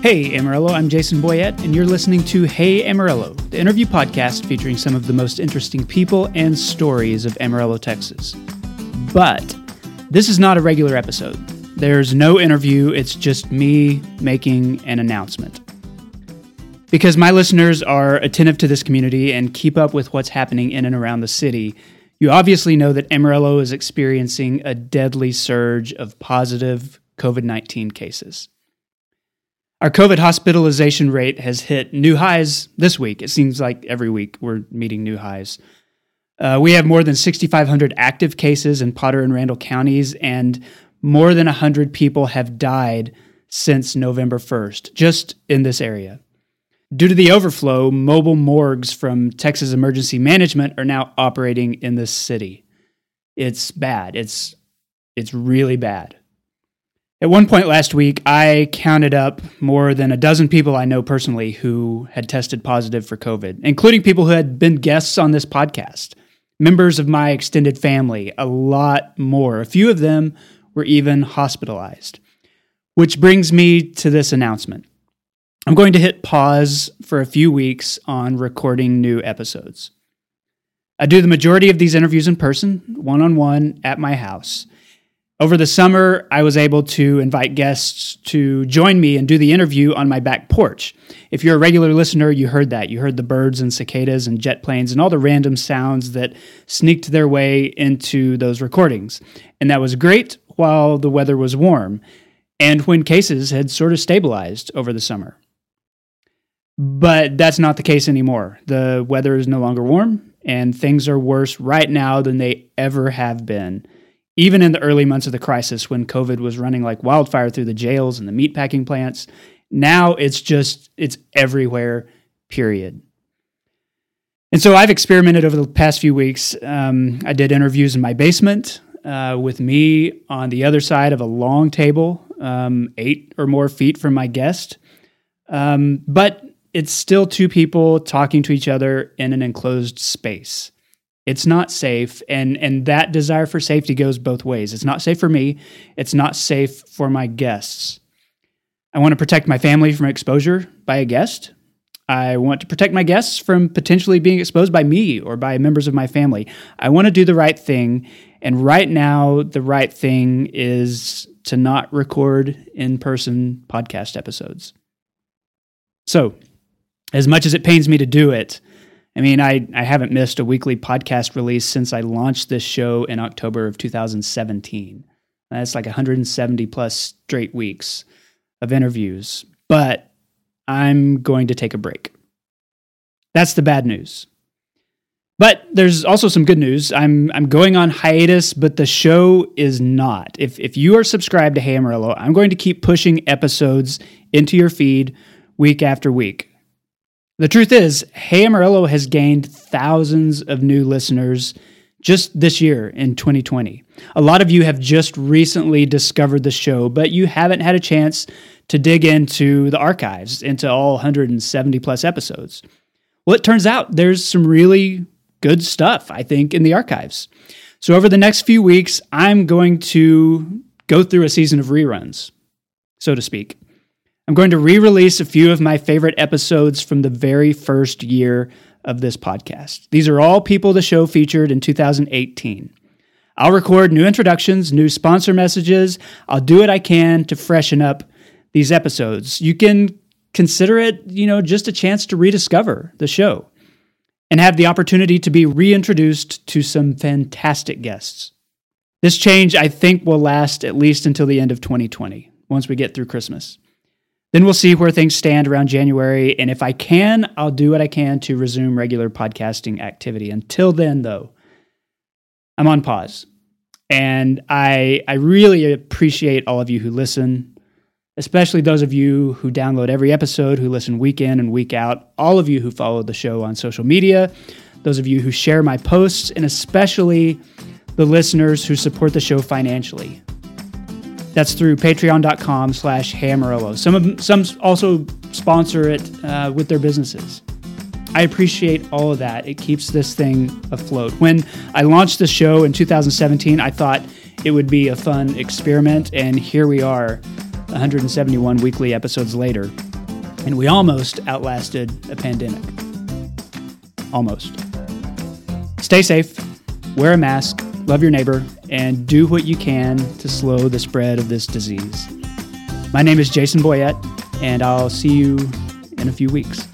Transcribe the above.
Hey Amarillo, I'm Jason Boyett, and you're listening to Hey Amarillo, the interview podcast featuring some of the most interesting people and stories of Amarillo, Texas. But this is not a regular episode. There's no interview, it's just me making an announcement. Because my listeners are attentive to this community and keep up with what's happening in and around the city, you obviously know that Amarillo is experiencing a deadly surge of positive COVID 19 cases. Our COVID hospitalization rate has hit new highs this week. It seems like every week we're meeting new highs. Uh, we have more than 6,500 active cases in Potter and Randall counties, and more than 100 people have died since November 1st, just in this area. Due to the overflow, mobile morgues from Texas Emergency Management are now operating in this city. It's bad. It's it's really bad. At one point last week, I counted up more than a dozen people I know personally who had tested positive for COVID, including people who had been guests on this podcast, members of my extended family, a lot more. A few of them were even hospitalized. Which brings me to this announcement. I'm going to hit pause for a few weeks on recording new episodes. I do the majority of these interviews in person, one on one, at my house. Over the summer, I was able to invite guests to join me and do the interview on my back porch. If you're a regular listener, you heard that. You heard the birds and cicadas and jet planes and all the random sounds that sneaked their way into those recordings. And that was great while the weather was warm and when cases had sort of stabilized over the summer. But that's not the case anymore. The weather is no longer warm, and things are worse right now than they ever have been even in the early months of the crisis when COVID was running like wildfire through the jails and the meatpacking plants. Now it's just, it's everywhere, period. And so I've experimented over the past few weeks. Um, I did interviews in my basement uh, with me on the other side of a long table, um, eight or more feet from my guest. Um, but it's still two people talking to each other in an enclosed space. It's not safe, and and that desire for safety goes both ways. It's not safe for me. It's not safe for my guests. I want to protect my family from exposure by a guest. I want to protect my guests from potentially being exposed by me or by members of my family. I want to do the right thing. And right now, the right thing is to not record in person podcast episodes. So, as much as it pains me to do it, I mean, I, I haven't missed a weekly podcast release since I launched this show in October of 2017. That's like 170 plus straight weeks of interviews, but I'm going to take a break. That's the bad news. But there's also some good news. I'm I'm going on hiatus, but the show is not. If if you are subscribed to Hey Amarillo, I'm going to keep pushing episodes into your feed week after week. The truth is, Hey Amarillo has gained thousands of new listeners just this year in 2020. A lot of you have just recently discovered the show, but you haven't had a chance to dig into the archives, into all 170 plus episodes. Well, it turns out there's some really good stuff, I think, in the archives. So, over the next few weeks, I'm going to go through a season of reruns, so to speak. I'm going to re release a few of my favorite episodes from the very first year of this podcast. These are all people the show featured in 2018. I'll record new introductions, new sponsor messages. I'll do what I can to freshen up these episodes. You can consider it, you know, just a chance to rediscover the show and have the opportunity to be reintroduced to some fantastic guests. This change, I think, will last at least until the end of 2020, once we get through Christmas. Then we'll see where things stand around January. And if I can, I'll do what I can to resume regular podcasting activity. Until then, though, I'm on pause. And I, I really appreciate all of you who listen, especially those of you who download every episode, who listen week in and week out, all of you who follow the show on social media, those of you who share my posts, and especially the listeners who support the show financially. That's through patreon.com slash Amarillo. Some of some also sponsor it uh, with their businesses. I appreciate all of that. It keeps this thing afloat. When I launched the show in 2017, I thought it would be a fun experiment, and here we are, 171 weekly episodes later. And we almost outlasted a pandemic. Almost. Stay safe, wear a mask, love your neighbor, and do what you can to slow the spread of this disease. My name is Jason Boyett, and I'll see you in a few weeks.